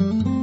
Mm-hmm.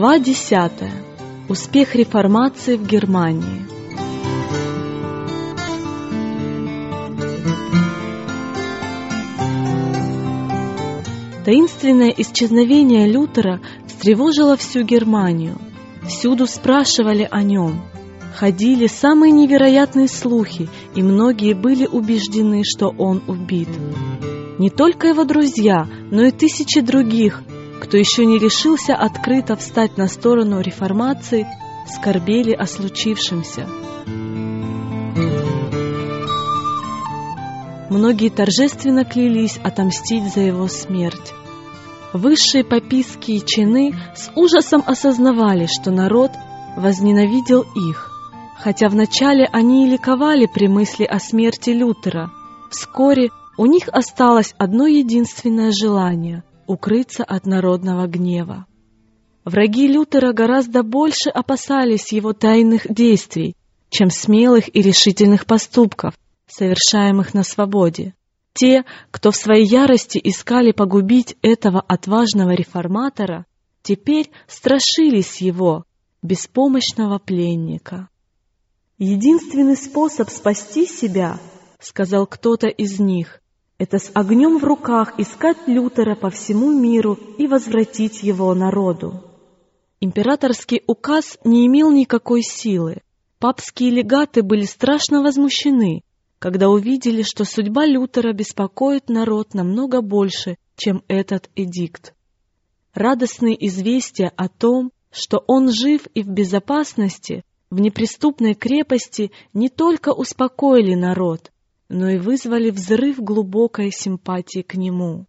Глава 10. Успех реформации в Германии. Таинственное исчезновение Лютера встревожило всю Германию. Всюду спрашивали о нем. Ходили самые невероятные слухи, и многие были убеждены, что он убит. Не только его друзья, но и тысячи других кто еще не решился открыто встать на сторону реформации, скорбели о случившемся. Многие торжественно клялись отомстить за его смерть. Высшие папистские чины с ужасом осознавали, что народ возненавидел их, хотя вначале они и ликовали при мысли о смерти Лютера. Вскоре у них осталось одно единственное желание укрыться от народного гнева. Враги Лютера гораздо больше опасались его тайных действий, чем смелых и решительных поступков, совершаемых на свободе. Те, кто в своей ярости искали погубить этого отважного реформатора, теперь страшились его, беспомощного пленника. «Единственный способ спасти себя, — сказал кто-то из них, это с огнем в руках искать Лютера по всему миру и возвратить его народу. Императорский указ не имел никакой силы. Папские легаты были страшно возмущены, когда увидели, что судьба Лютера беспокоит народ намного больше, чем этот эдикт. Радостные известия о том, что он жив и в безопасности, в неприступной крепости, не только успокоили народ, но и вызвали взрыв глубокой симпатии к нему.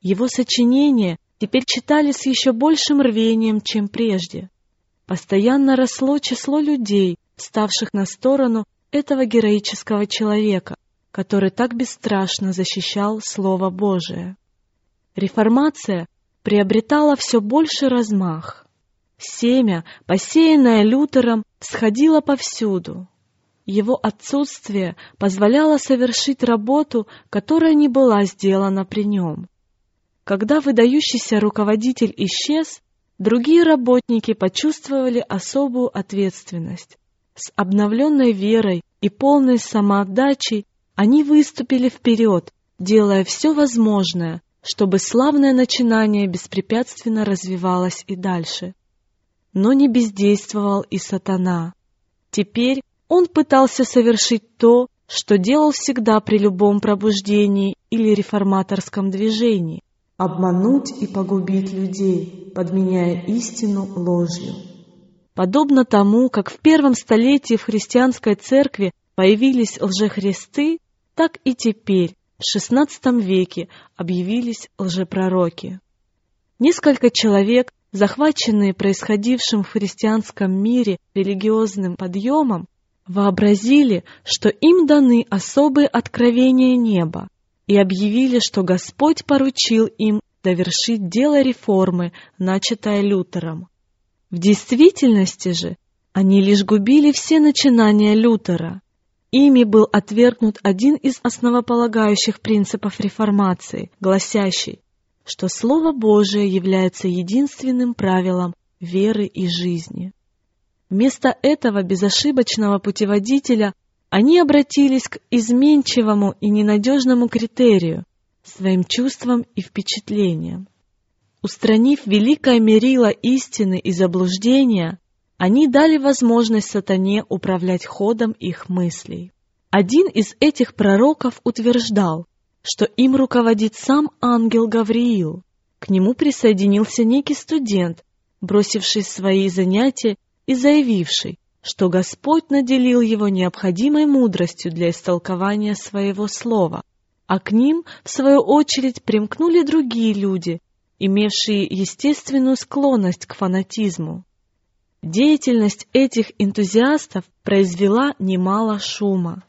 Его сочинения теперь читали с еще большим рвением, чем прежде. Постоянно росло число людей, ставших на сторону этого героического человека, который так бесстрашно защищал Слово Божие. Реформация приобретала все больше размах. Семя, посеянное Лютером, сходило повсюду, его отсутствие позволяло совершить работу, которая не была сделана при нем. Когда выдающийся руководитель исчез, другие работники почувствовали особую ответственность. С обновленной верой и полной самоотдачей они выступили вперед, делая все возможное, чтобы славное начинание беспрепятственно развивалось и дальше. Но не бездействовал и сатана. Теперь он пытался совершить то, что делал всегда при любом пробуждении или реформаторском движении – обмануть и погубить людей, подменяя истину ложью. Подобно тому, как в первом столетии в христианской церкви появились лжехристы, так и теперь, в XVI веке, объявились лжепророки. Несколько человек, захваченные происходившим в христианском мире религиозным подъемом, вообразили, что им даны особые откровения неба, и объявили, что Господь поручил им довершить дело реформы, начатое Лютером. В действительности же они лишь губили все начинания Лютера. Ими был отвергнут один из основополагающих принципов реформации, гласящий, что Слово Божие является единственным правилом веры и жизни. Вместо этого безошибочного путеводителя они обратились к изменчивому и ненадежному критерию, своим чувствам и впечатлениям. Устранив великое мерило истины и заблуждения, они дали возможность сатане управлять ходом их мыслей. Один из этих пророков утверждал, что им руководит сам ангел Гавриил. К нему присоединился некий студент, бросивший свои занятия и заявивший, что Господь наделил его необходимой мудростью для истолкования своего слова, а к ним, в свою очередь, примкнули другие люди, имевшие естественную склонность к фанатизму. Деятельность этих энтузиастов произвела немало шума.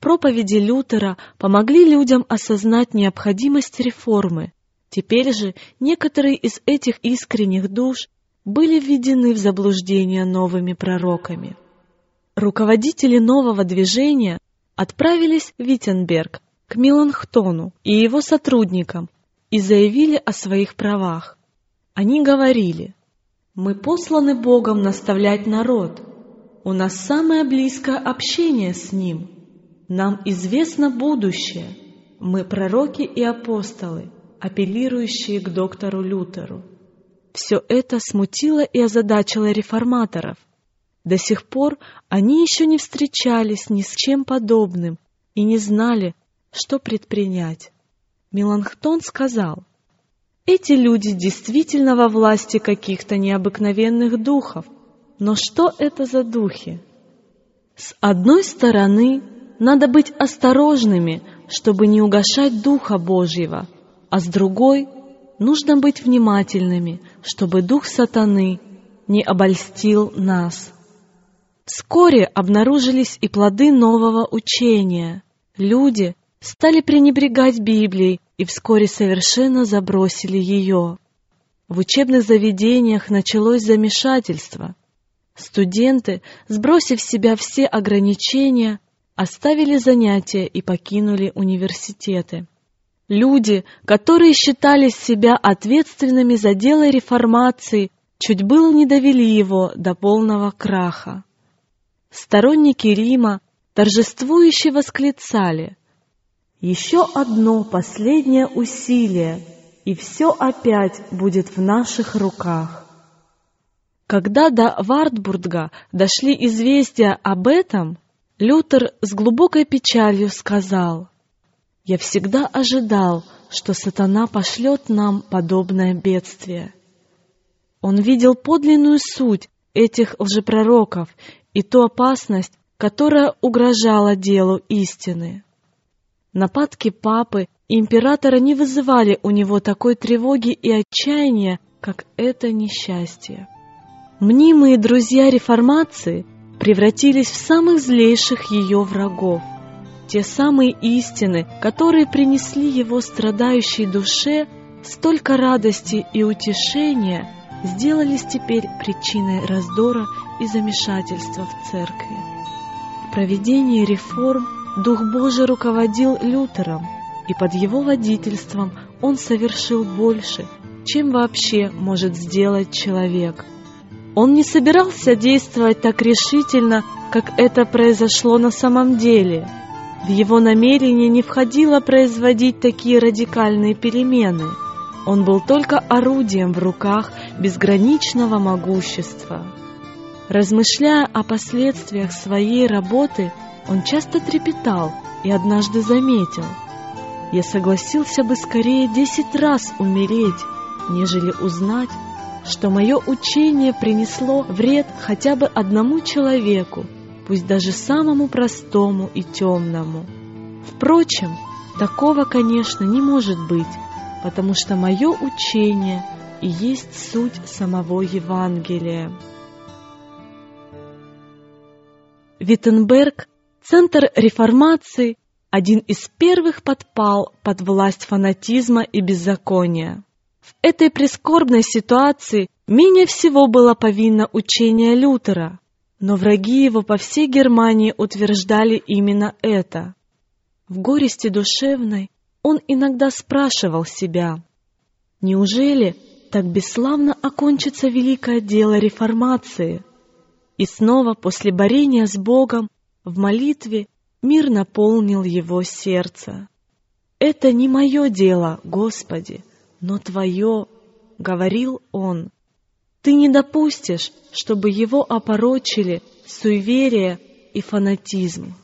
Проповеди Лютера помогли людям осознать необходимость реформы. Теперь же некоторые из этих искренних душ были введены в заблуждение новыми пророками. Руководители нового движения отправились в Виттенберг к Миланхтону и его сотрудникам и заявили о своих правах. Они говорили, «Мы посланы Богом наставлять народ, у нас самое близкое общение с Ним, нам известно будущее, мы пророки и апостолы, апеллирующие к доктору Лютеру». Все это смутило и озадачило реформаторов. До сих пор они еще не встречались ни с чем подобным и не знали, что предпринять. Меланхтон сказал, «Эти люди действительно во власти каких-то необыкновенных духов, но что это за духи? С одной стороны, надо быть осторожными, чтобы не угошать Духа Божьего, а с другой нужно быть внимательными, чтобы дух сатаны не обольстил нас. Вскоре обнаружились и плоды нового учения. Люди стали пренебрегать Библией и вскоре совершенно забросили ее. В учебных заведениях началось замешательство. Студенты, сбросив с себя все ограничения, оставили занятия и покинули университеты. Люди, которые считали себя ответственными за дело реформации, чуть было не довели его до полного краха. Сторонники Рима торжествующе восклицали «Еще одно последнее усилие, и все опять будет в наших руках». Когда до Вартбурга дошли известия об этом, Лютер с глубокой печалью сказал – я всегда ожидал, что сатана пошлет нам подобное бедствие. Он видел подлинную суть этих лжепророков и ту опасность, которая угрожала делу истины. Нападки папы и императора не вызывали у него такой тревоги и отчаяния, как это несчастье. Мнимые друзья реформации превратились в самых злейших ее врагов те самые истины, которые принесли его страдающей душе столько радости и утешения, сделались теперь причиной раздора и замешательства в церкви. В проведении реформ Дух Божий руководил Лютером, и под его водительством он совершил больше, чем вообще может сделать человек. Он не собирался действовать так решительно, как это произошло на самом деле – в его намерение не входило производить такие радикальные перемены. Он был только орудием в руках безграничного могущества. Размышляя о последствиях своей работы, он часто трепетал и однажды заметил, «Я согласился бы скорее десять раз умереть, нежели узнать, что мое учение принесло вред хотя бы одному человеку, пусть даже самому простому и темному. Впрочем, такого, конечно, не может быть, потому что мое учение и есть суть самого Евангелия. Виттенберг, центр реформации, один из первых подпал под власть фанатизма и беззакония. В этой прискорбной ситуации менее всего было повинно учение Лютера – но враги его по всей Германии утверждали именно это. В горести душевной он иногда спрашивал себя, неужели так бесславно окончится великое дело реформации? И снова после борения с Богом в молитве мир наполнил его сердце. «Это не мое дело, Господи, но Твое», — говорил он. Ты не допустишь, чтобы его опорочили суеверие и фанатизм.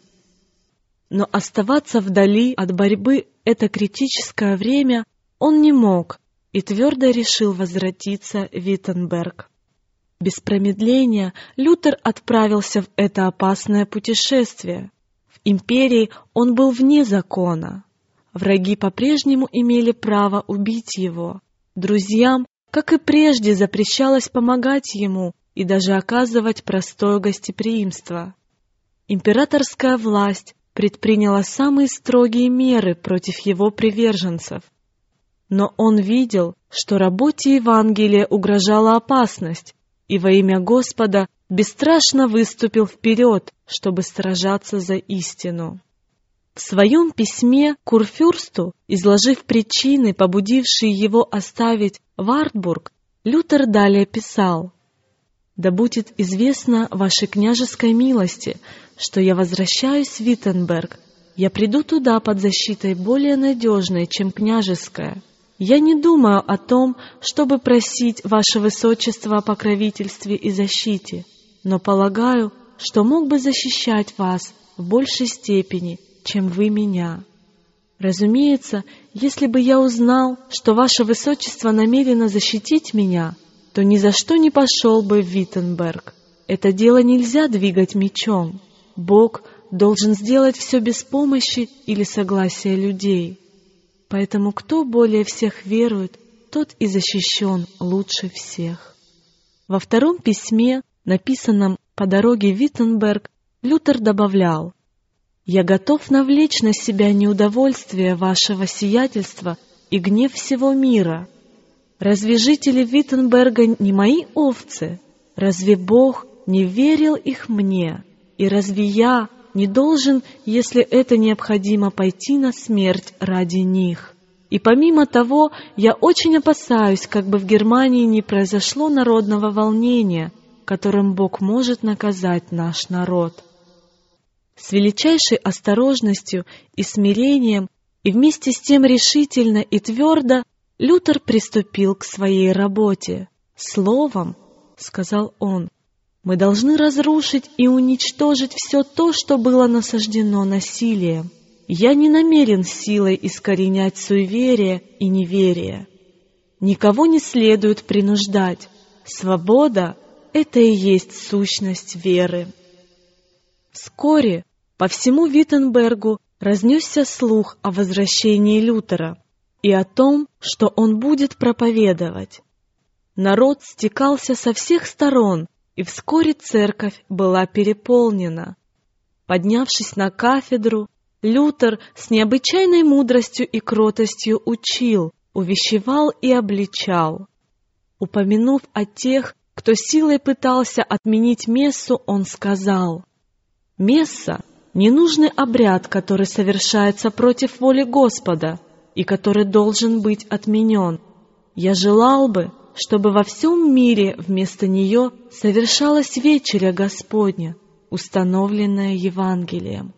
Но оставаться вдали от борьбы это критическое время он не мог и твердо решил возвратиться в Виттенберг. Без промедления Лютер отправился в это опасное путешествие. В империи он был вне закона. Враги по-прежнему имели право убить его. Друзьям, как и прежде, запрещалось помогать ему и даже оказывать простое гостеприимство. Императорская власть предприняла самые строгие меры против его приверженцев. Но он видел, что работе Евангелия угрожала опасность, и во имя Господа бесстрашно выступил вперед, чтобы сражаться за истину. В своем письме Курфюрсту, изложив причины, побудившие его оставить Вартбург, Лютер далее писал «Да будет известно вашей княжеской милости, что я возвращаюсь в Виттенберг. Я приду туда под защитой более надежной, чем княжеская. Я не думаю о том, чтобы просить ваше высочество о покровительстве и защите, но полагаю, что мог бы защищать вас в большей степени, чем вы меня. Разумеется, если бы я узнал, что ваше высочество намерено защитить меня, то ни за что не пошел бы в Виттенберг. Это дело нельзя двигать мечом. Бог должен сделать все без помощи или согласия людей. Поэтому кто более всех верует, тот и защищен лучше всех. Во втором письме, написанном по дороге в Виттенберг, Лютер добавлял «Я готов навлечь на себя неудовольствие вашего сиятельства и гнев всего мира. Разве жители Виттенберга не мои овцы? Разве Бог не верил их мне?» И разве я не должен, если это необходимо, пойти на смерть ради них? И помимо того, я очень опасаюсь, как бы в Германии не произошло народного волнения, которым Бог может наказать наш народ. С величайшей осторожностью и смирением, и вместе с тем решительно и твердо Лютер приступил к своей работе. «Словом», — сказал он, — мы должны разрушить и уничтожить все то, что было насаждено насилием. Я не намерен силой искоренять суеверие и неверие. Никого не следует принуждать. Свобода — это и есть сущность веры. Вскоре по всему Виттенбергу разнесся слух о возвращении Лютера и о том, что он будет проповедовать. Народ стекался со всех сторон, и вскоре церковь была переполнена. Поднявшись на кафедру, Лютер с необычайной мудростью и кротостью учил, увещевал и обличал. Упомянув о тех, кто силой пытался отменить мессу, он сказал, «Месса — ненужный обряд, который совершается против воли Господа и который должен быть отменен. Я желал бы, чтобы во всем мире вместо нее совершалась вечеря Господня, установленная Евангелием.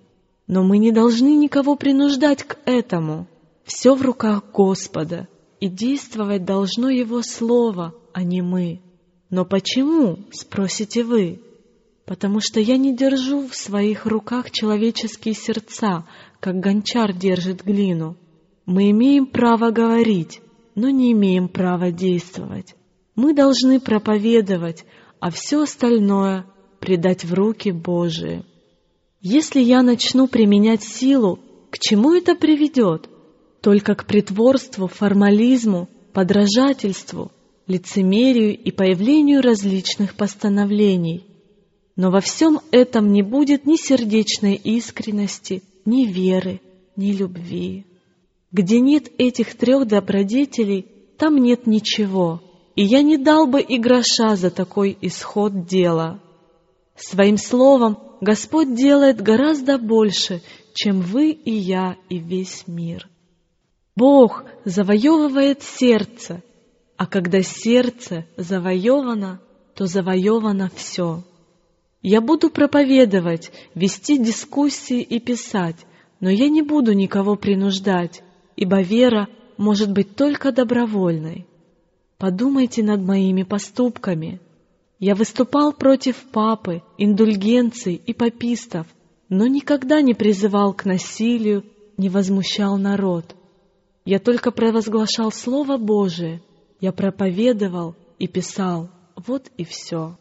Но мы не должны никого принуждать к этому. Все в руках Господа, и действовать должно Его Слово, а не мы. Но почему, спросите вы? Потому что я не держу в своих руках человеческие сердца, как гончар держит глину. Мы имеем право говорить, но не имеем права действовать. Мы должны проповедовать, а все остальное предать в руки Божии. Если я начну применять силу, к чему это приведет? Только к притворству, формализму, подражательству, лицемерию и появлению различных постановлений. Но во всем этом не будет ни сердечной искренности, ни веры, ни любви. Где нет этих трех добродетелей, там нет ничего, и я не дал бы и гроша за такой исход дела. Своим словом Господь делает гораздо больше, чем вы и я и весь мир. Бог завоевывает сердце, а когда сердце завоевано, то завоевано все. Я буду проповедовать, вести дискуссии и писать, но я не буду никого принуждать, ибо вера может быть только добровольной. подумайте над моими поступками. Я выступал против папы, индульгенций и папистов, но никогда не призывал к насилию, не возмущал народ. Я только провозглашал Слово Божие, я проповедовал и писал, вот и все.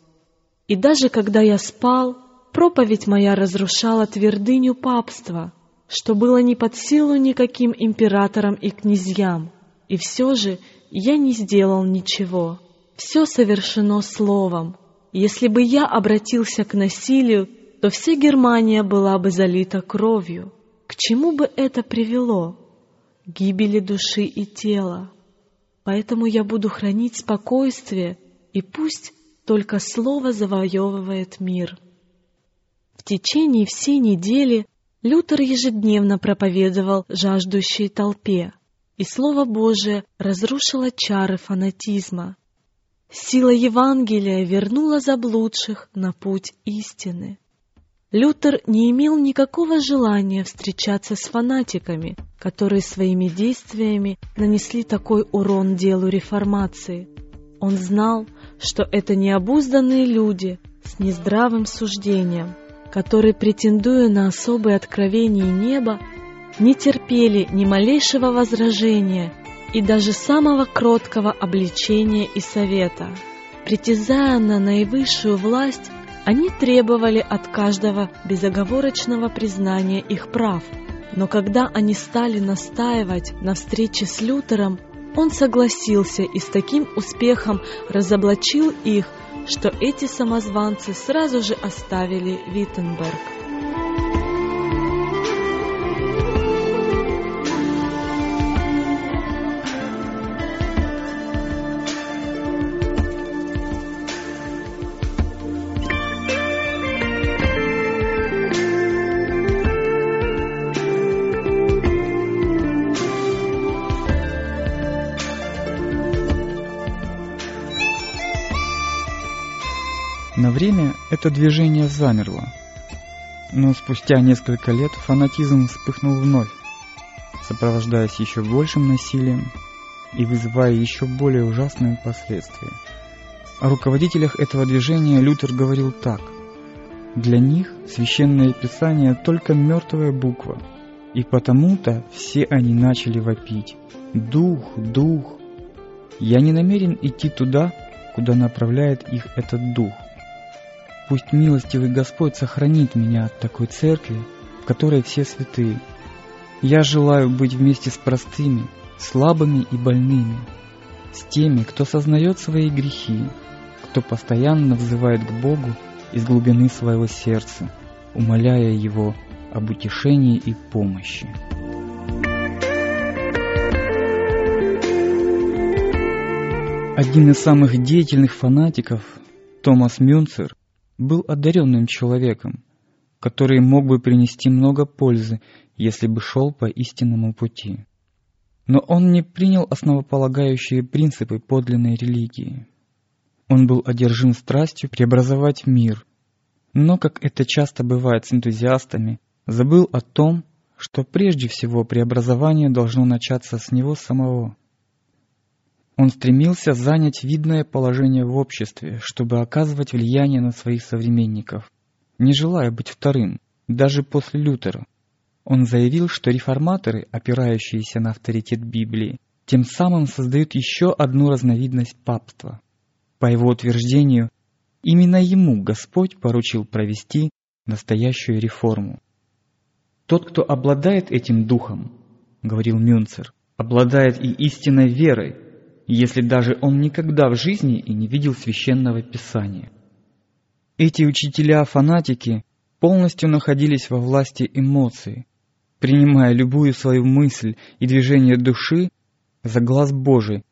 И даже когда я спал, проповедь моя разрушала твердыню папства, что было не под силу никаким императорам и князьям, и все же я не сделал ничего. Все совершено словом. Если бы я обратился к насилию, то вся Германия была бы залита кровью. К чему бы это привело? Гибели души и тела. Поэтому я буду хранить спокойствие, и пусть только слово завоевывает мир. В течение всей недели Лютер ежедневно проповедовал жаждущей толпе, и Слово Божие разрушило чары фанатизма. Сила Евангелия вернула заблудших на путь истины. Лютер не имел никакого желания встречаться с фанатиками, которые своими действиями нанесли такой урон делу реформации. Он знал, что это необузданные люди с нездравым суждением, которые, претендуя на особые откровения неба, не терпели ни малейшего возражения и даже самого кроткого обличения и совета. Притязая на наивысшую власть, они требовали от каждого безоговорочного признания их прав. Но когда они стали настаивать на встрече с Лютером, он согласился и с таким успехом разоблачил их, что эти самозванцы сразу же оставили Виттенберг. Это движение замерло, но спустя несколько лет фанатизм вспыхнул вновь, сопровождаясь еще большим насилием и вызывая еще более ужасные последствия. О руководителях этого движения Лютер говорил так. Для них священное писание только мертвая буква, и потому-то все они начали вопить «Дух, дух!» Я не намерен идти туда, куда направляет их этот дух – Пусть милостивый Господь сохранит меня от такой церкви, в которой все святые. Я желаю быть вместе с простыми, слабыми и больными, с теми, кто сознает свои грехи, кто постоянно взывает к Богу из глубины своего сердца, умоляя Его об утешении и помощи. Один из самых деятельных фанатиков, Томас Мюнцер, был одаренным человеком, который мог бы принести много пользы, если бы шел по истинному пути. Но он не принял основополагающие принципы подлинной религии. Он был одержим страстью преобразовать мир, но, как это часто бывает с энтузиастами, забыл о том, что прежде всего преобразование должно начаться с него самого. Он стремился занять видное положение в обществе, чтобы оказывать влияние на своих современников, не желая быть вторым, даже после Лютера. Он заявил, что реформаторы, опирающиеся на авторитет Библии, тем самым создают еще одну разновидность папства. По его утверждению, именно ему Господь поручил провести настоящую реформу. «Тот, кто обладает этим духом, — говорил Мюнцер, — обладает и истинной верой, если даже он никогда в жизни и не видел священного писания. Эти учителя-фанатики полностью находились во власти эмоций, принимая любую свою мысль и движение души за глаз Божий,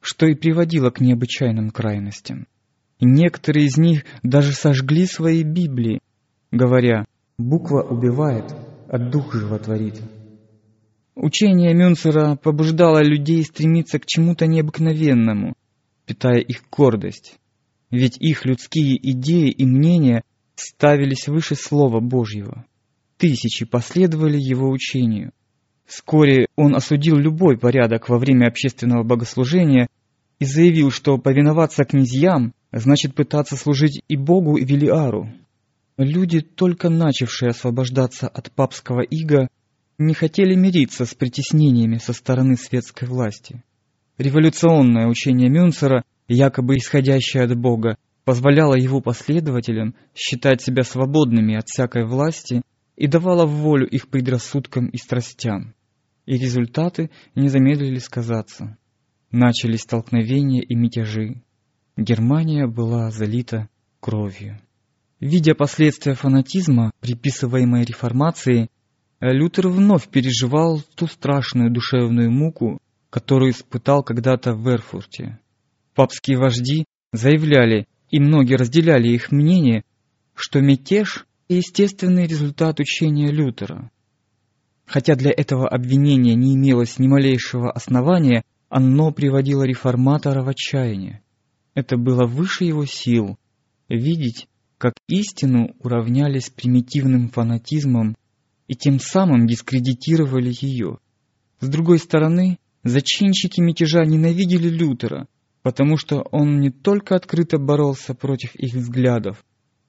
что и приводило к необычайным крайностям. Некоторые из них даже сожгли свои Библии, говоря «буква убивает, а дух животворит». Учение Мюнцера побуждало людей стремиться к чему-то необыкновенному, питая их гордость. Ведь их людские идеи и мнения ставились выше Слова Божьего. Тысячи последовали его учению. Вскоре он осудил любой порядок во время общественного богослужения и заявил, что повиноваться князьям значит пытаться служить и Богу, и Велиару. Люди, только начавшие освобождаться от папского ига, не хотели мириться с притеснениями со стороны светской власти. Революционное учение Мюнцера, якобы исходящее от Бога, позволяло его последователям считать себя свободными от всякой власти и давало волю их предрассудкам и страстям. И результаты не замедлили сказаться. Начались столкновения и мятежи. Германия была залита кровью. Видя последствия фанатизма, приписываемой реформации, Лютер вновь переживал ту страшную душевную муку, которую испытал когда-то в Эрфурте. Папские вожди заявляли, и многие разделяли их мнение, что мятеж – естественный результат учения Лютера. Хотя для этого обвинения не имелось ни малейшего основания, оно приводило реформатора в отчаяние. Это было выше его сил – видеть, как истину уравняли с примитивным фанатизмом и тем самым дискредитировали ее. С другой стороны, зачинщики мятежа ненавидели Лютера, потому что он не только открыто боролся против их взглядов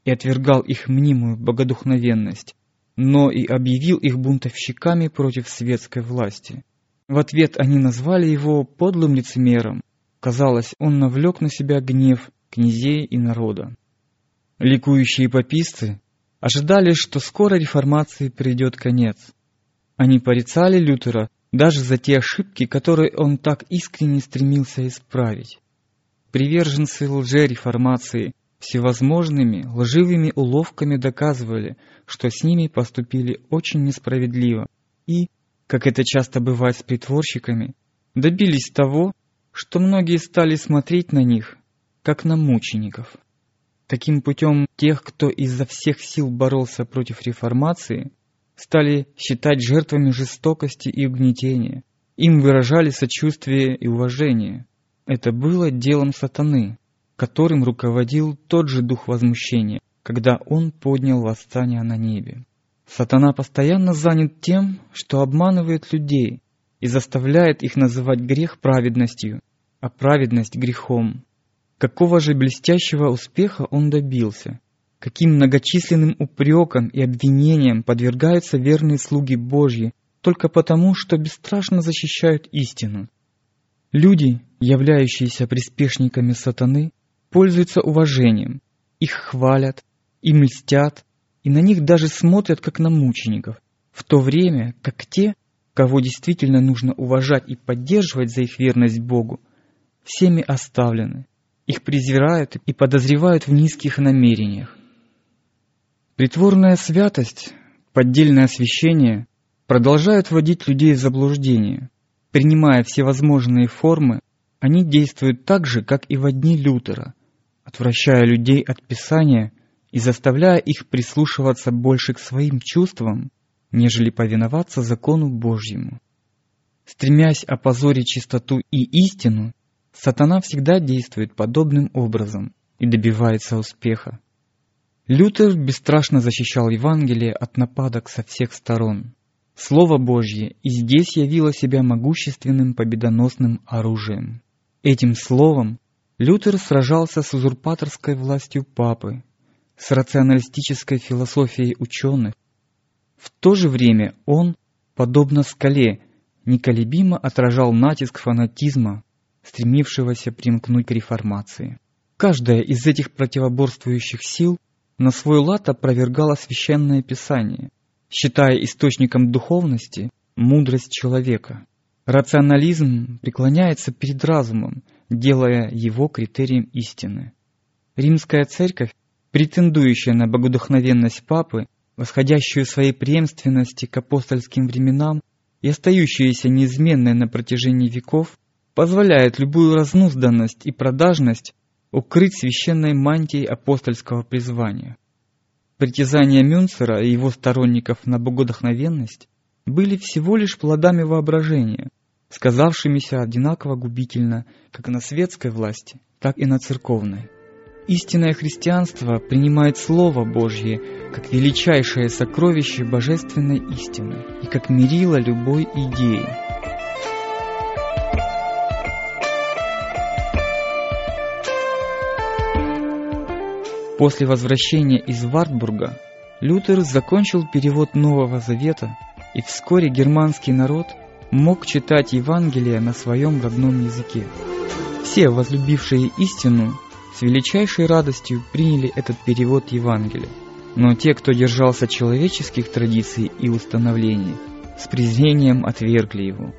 и отвергал их мнимую богодухновенность, но и объявил их бунтовщиками против светской власти. В ответ они назвали его подлым лицемером. Казалось, он навлек на себя гнев князей и народа. Ликующие пописты ожидали, что скоро реформации придет конец. Они порицали Лютера даже за те ошибки, которые он так искренне стремился исправить. Приверженцы лжереформации всевозможными лживыми уловками доказывали, что с ними поступили очень несправедливо и, как это часто бывает с притворщиками, добились того, что многие стали смотреть на них, как на мучеников. Таким путем тех, кто изо всех сил боролся против реформации, стали считать жертвами жестокости и угнетения. Им выражали сочувствие и уважение. Это было делом сатаны, которым руководил тот же дух возмущения, когда он поднял восстание на небе. Сатана постоянно занят тем, что обманывает людей и заставляет их называть грех праведностью, а праведность грехом. Какого же блестящего успеха он добился? Каким многочисленным упрекам и обвинениям подвергаются верные слуги Божьи только потому, что бесстрашно защищают истину? Люди, являющиеся приспешниками сатаны, пользуются уважением, их хвалят, им льстят, и на них даже смотрят как на мучеников, в то время как те, кого действительно нужно уважать и поддерживать за их верность Богу, всеми оставлены, их презирают и подозревают в низких намерениях. Притворная святость, поддельное освящение продолжают вводить людей в заблуждение. Принимая всевозможные формы, они действуют так же, как и в дни Лютера, отвращая людей от Писания и заставляя их прислушиваться больше к своим чувствам, нежели повиноваться закону Божьему. Стремясь опозорить чистоту и истину, Сатана всегда действует подобным образом и добивается успеха. Лютер бесстрашно защищал Евангелие от нападок со всех сторон. Слово Божье и здесь явило себя могущественным победоносным оружием. Этим словом Лютер сражался с узурпаторской властью папы, с рационалистической философией ученых. В то же время он, подобно скале, неколебимо отражал натиск фанатизма, стремившегося примкнуть к реформации. Каждая из этих противоборствующих сил на свой лад опровергала священное писание, считая источником духовности мудрость человека. Рационализм преклоняется перед разумом, делая его критерием истины. Римская церковь, претендующая на богодухновенность папы, восходящую своей преемственности к апостольским временам и остающаяся неизменной на протяжении веков, позволяет любую разнузданность и продажность укрыть священной мантией апостольского призвания. Притязания Мюнцера и его сторонников на богодохновенность были всего лишь плодами воображения, сказавшимися одинаково губительно как на светской власти, так и на церковной. Истинное христианство принимает Слово Божье как величайшее сокровище божественной истины и как мерило любой идеи. После возвращения из Вартбурга Лютер закончил перевод Нового Завета, и вскоре германский народ мог читать Евангелие на своем родном языке. Все, возлюбившие истину, с величайшей радостью приняли этот перевод Евангелия. Но те, кто держался человеческих традиций и установлений, с презрением отвергли его.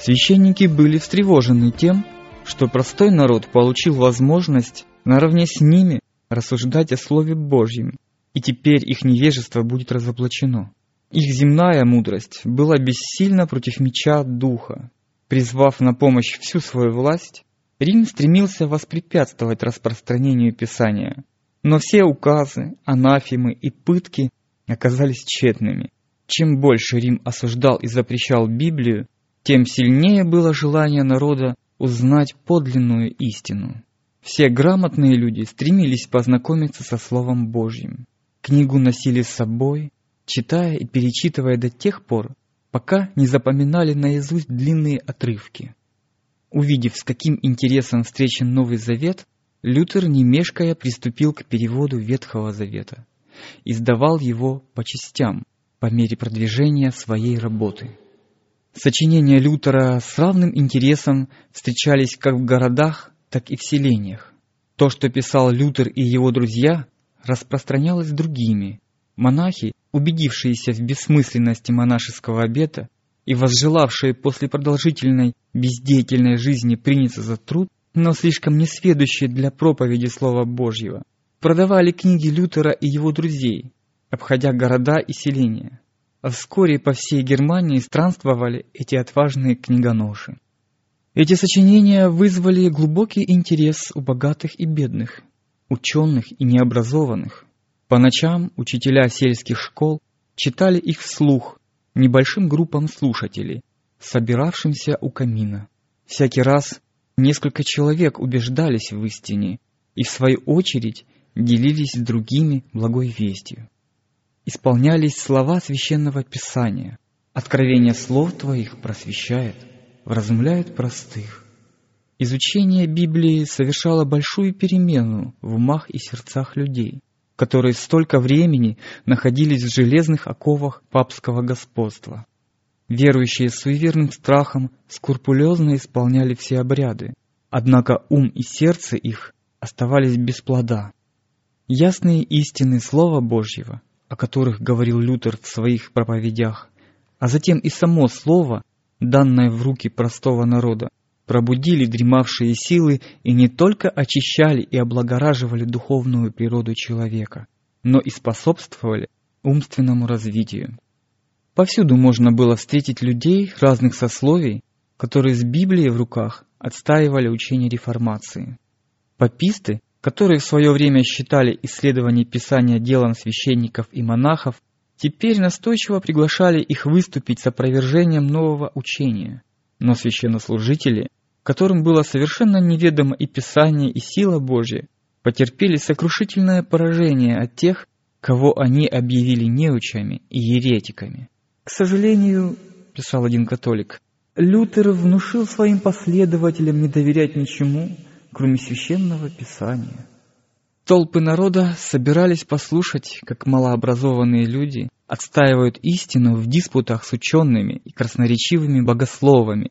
Священники были встревожены тем, что простой народ получил возможность наравне с ними рассуждать о Слове Божьем, и теперь их невежество будет разоблачено. Их земная мудрость была бессильна против меча Духа. Призвав на помощь всю свою власть, Рим стремился воспрепятствовать распространению Писания, но все указы, анафемы и пытки оказались тщетными. Чем больше Рим осуждал и запрещал Библию, тем сильнее было желание народа узнать подлинную истину. Все грамотные люди стремились познакомиться со Словом Божьим. Книгу носили с собой, читая и перечитывая до тех пор, пока не запоминали наизусть длинные отрывки. Увидев, с каким интересом встречен Новый Завет, Лютер, не мешкая, приступил к переводу Ветхого Завета. Издавал его по частям, по мере продвижения своей работы. Сочинения Лютера с равным интересом встречались как в городах, так и в селениях. То, что писал Лютер и его друзья, распространялось другими. Монахи, убедившиеся в бессмысленности монашеского обета и возжелавшие после продолжительной бездеятельной жизни приняться за труд, но слишком несведущие для проповеди Слова Божьего, продавали книги Лютера и его друзей, обходя города и селения. А вскоре по всей Германии странствовали эти отважные книгоноши. Эти сочинения вызвали глубокий интерес у богатых и бедных, ученых и необразованных. По ночам учителя сельских школ читали их вслух небольшим группам слушателей, собиравшимся у камина. Всякий раз несколько человек убеждались в истине и, в свою очередь, делились с другими благой вестью. Исполнялись слова Священного Писания. Откровение слов Твоих просвещает вразумляет простых. Изучение Библии совершало большую перемену в умах и сердцах людей, которые столько времени находились в железных оковах папского господства. Верующие с суеверным страхом скрупулезно исполняли все обряды, однако ум и сердце их оставались без плода. Ясные истины Слова Божьего, о которых говорил Лютер в своих проповедях, а затем и само Слово – данное в руки простого народа, пробудили дремавшие силы и не только очищали и облагораживали духовную природу человека, но и способствовали умственному развитию. Повсюду можно было встретить людей разных сословий, которые с Библией в руках отстаивали учение реформации. Паписты, которые в свое время считали исследование Писания делом священников и монахов, теперь настойчиво приглашали их выступить с опровержением нового учения. Но священнослужители, которым было совершенно неведомо и Писание, и сила Божья, потерпели сокрушительное поражение от тех, кого они объявили неучами и еретиками. К сожалению, писал один католик, Лютер внушил своим последователям не доверять ничему, кроме священного Писания. Толпы народа собирались послушать, как малообразованные люди отстаивают истину в диспутах с учеными и красноречивыми богословами.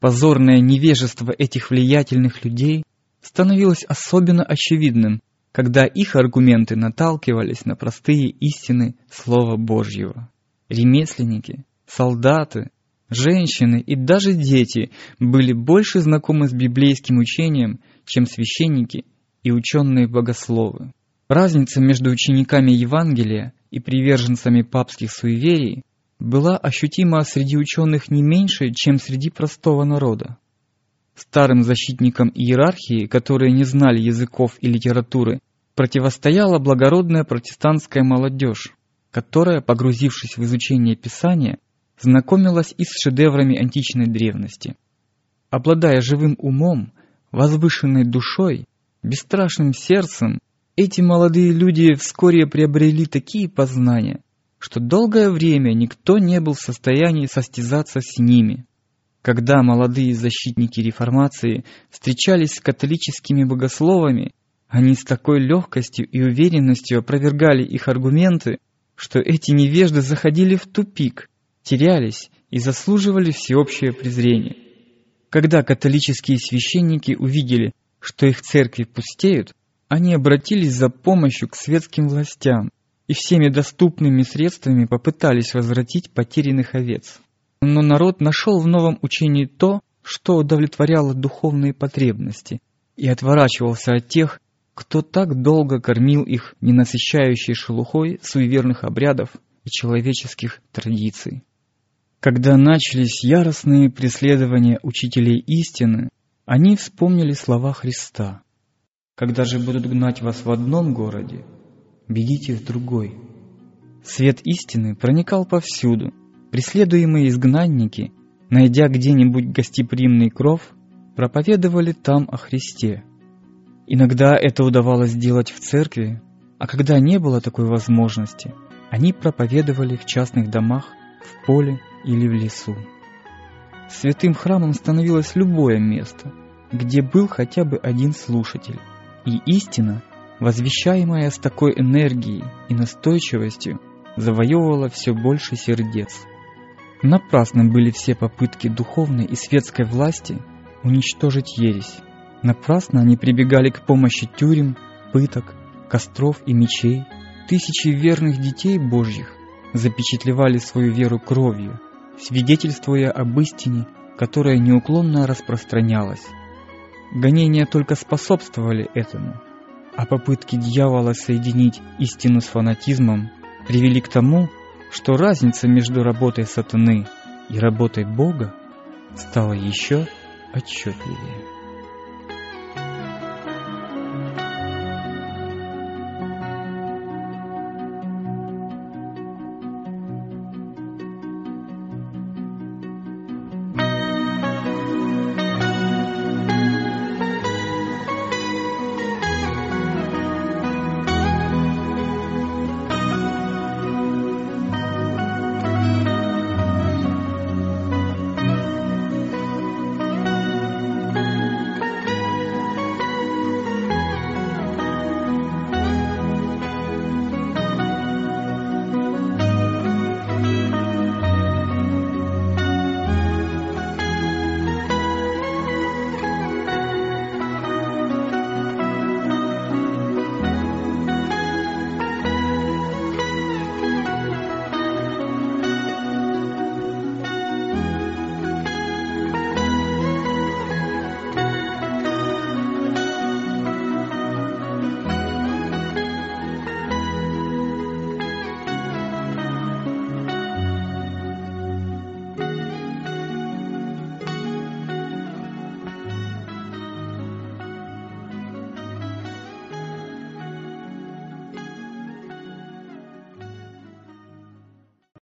Позорное невежество этих влиятельных людей становилось особенно очевидным, когда их аргументы наталкивались на простые истины Слова Божьего. Ремесленники, солдаты, женщины и даже дети были больше знакомы с библейским учением, чем священники и ученые богословы. Разница между учениками Евангелия и приверженцами папских суеверий была ощутима среди ученых не меньше, чем среди простого народа. Старым защитникам иерархии, которые не знали языков и литературы, противостояла благородная протестантская молодежь, которая, погрузившись в изучение Писания, знакомилась и с шедеврами античной древности. Обладая живым умом, возвышенной душой, бесстрашным сердцем, эти молодые люди вскоре приобрели такие познания, что долгое время никто не был в состоянии состязаться с ними. Когда молодые защитники реформации встречались с католическими богословами, Они с такой легкостью и уверенностью опровергали их аргументы, что эти невежды заходили в тупик, терялись и заслуживали всеобщее презрение. Когда католические священники увидели, что их церкви пустеют, они обратились за помощью к светским властям и всеми доступными средствами попытались возвратить потерянных овец. Но народ нашел в новом учении то, что удовлетворяло духовные потребности, и отворачивался от тех, кто так долго кормил их ненасыщающей шелухой суеверных обрядов и человеческих традиций. Когда начались яростные преследования учителей истины, они вспомнили слова Христа. «Когда же будут гнать вас в одном городе, бегите в другой». Свет истины проникал повсюду. Преследуемые изгнанники, найдя где-нибудь гостеприимный кров, проповедовали там о Христе – Иногда это удавалось делать в церкви, а когда не было такой возможности, они проповедовали в частных домах, в поле или в лесу. Святым храмом становилось любое место, где был хотя бы один слушатель, и истина, возвещаемая с такой энергией и настойчивостью, завоевывала все больше сердец. Напрасно были все попытки духовной и светской власти уничтожить ересь. Напрасно они прибегали к помощи тюрем, пыток, костров и мечей. Тысячи верных детей Божьих запечатлевали свою веру кровью, свидетельствуя об истине, которая неуклонно распространялась. Гонения только способствовали этому, а попытки дьявола соединить истину с фанатизмом привели к тому, что разница между работой сатаны и работой Бога стала еще отчетливее.